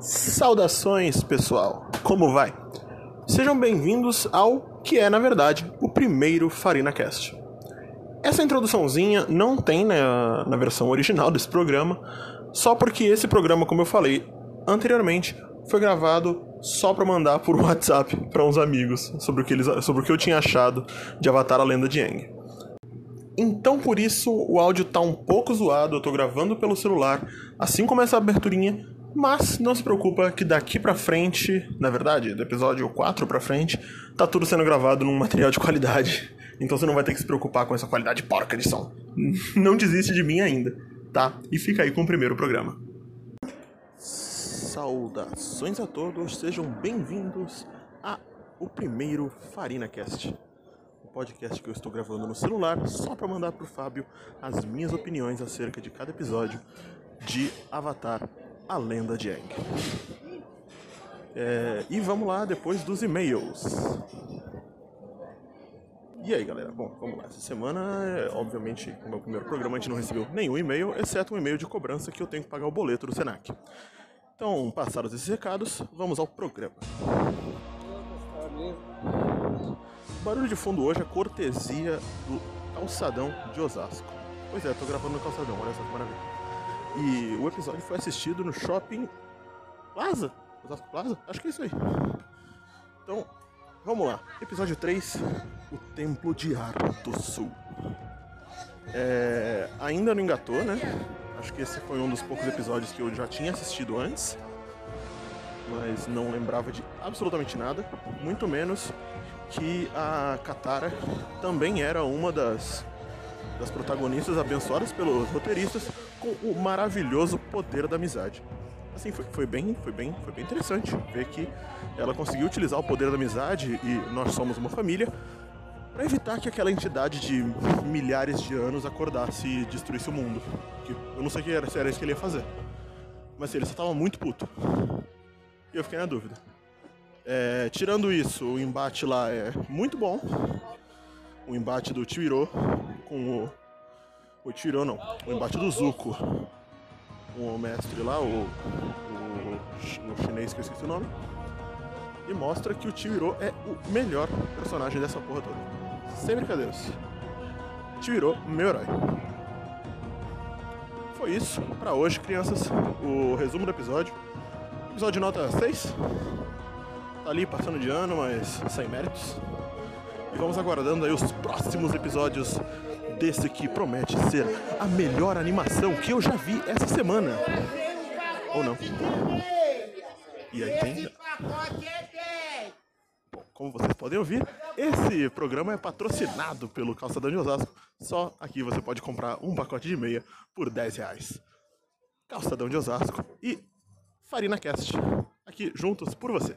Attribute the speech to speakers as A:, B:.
A: Saudações, pessoal! Como vai? Sejam bem-vindos ao que é, na verdade, o primeiro Farina Cast. Essa introduçãozinha não tem na, na versão original desse programa, só porque esse programa, como eu falei anteriormente, foi gravado só para mandar por WhatsApp para uns amigos sobre o, que eles, sobre o que eu tinha achado de Avatar a Lenda de Aang. Então por isso o áudio tá um pouco zoado, eu tô gravando pelo celular, assim como essa aberturinha, mas não se preocupa que daqui pra frente, na verdade, do episódio 4 pra frente, tá tudo sendo gravado num material de qualidade. Então você não vai ter que se preocupar com essa qualidade porca de som. Não desiste de mim ainda, tá? E fica aí com o primeiro programa. Saudações a todos, sejam bem-vindos a o primeiro Farina Cast. O podcast que eu estou gravando no celular só para mandar pro Fábio as minhas opiniões acerca de cada episódio de Avatar a Lenda de Aang. É, e vamos lá depois dos e-mails. E aí galera, bom, vamos lá. Essa semana, é, obviamente, no meu primeiro programa a gente não recebeu nenhum e-mail, exceto um e-mail de cobrança que eu tenho que pagar o boleto do Senac. Então, passados esses recados, vamos ao programa. O barulho de fundo hoje é cortesia do Calçadão de Osasco. Pois é, tô gravando no Calçadão, olha só que maravilha. E o episódio foi assistido no Shopping Plaza? Osasco Plaza? Acho que é isso aí. Então, vamos lá. Episódio 3, O Templo de Ar do Sul. É, ainda não engatou, né? Acho que esse foi um dos poucos episódios que eu já tinha assistido antes. Mas não lembrava de absolutamente nada. Muito menos que a Katara também era uma das, das protagonistas abençoadas pelos roteiristas com o maravilhoso poder da amizade. Assim, foi, foi, bem, foi, bem, foi bem interessante ver que ela conseguiu utilizar o poder da amizade e nós somos uma família para evitar que aquela entidade de milhares de anos acordasse e destruísse o mundo. Que eu não sei que era, se era isso que ele ia fazer. Mas ele só tava muito puto. E eu fiquei na dúvida. É, tirando isso, o embate lá é muito bom. O embate do Tiro com o o Tirou não. O embate do Zuko. O mestre lá, o, o, o chinês que eu esqueci o nome. E mostra que o Tiro é o melhor personagem dessa porra toda. Sem brincadeiras. Tiro, meu herói. Foi isso para hoje, crianças. O resumo do episódio. Episódio nota 6. Tá ali passando de ano, mas sem méritos. E vamos aguardando aí os próximos episódios desse que promete ser a melhor animação que eu já vi essa semana. Ou não? E aí tem. Bom, como vocês podem ouvir, esse programa é patrocinado pelo Calçadão de Osasco. Só aqui você pode comprar um pacote de meia por 10 reais. Calçadão de Osasco e Farina Cast. Aqui juntos por você.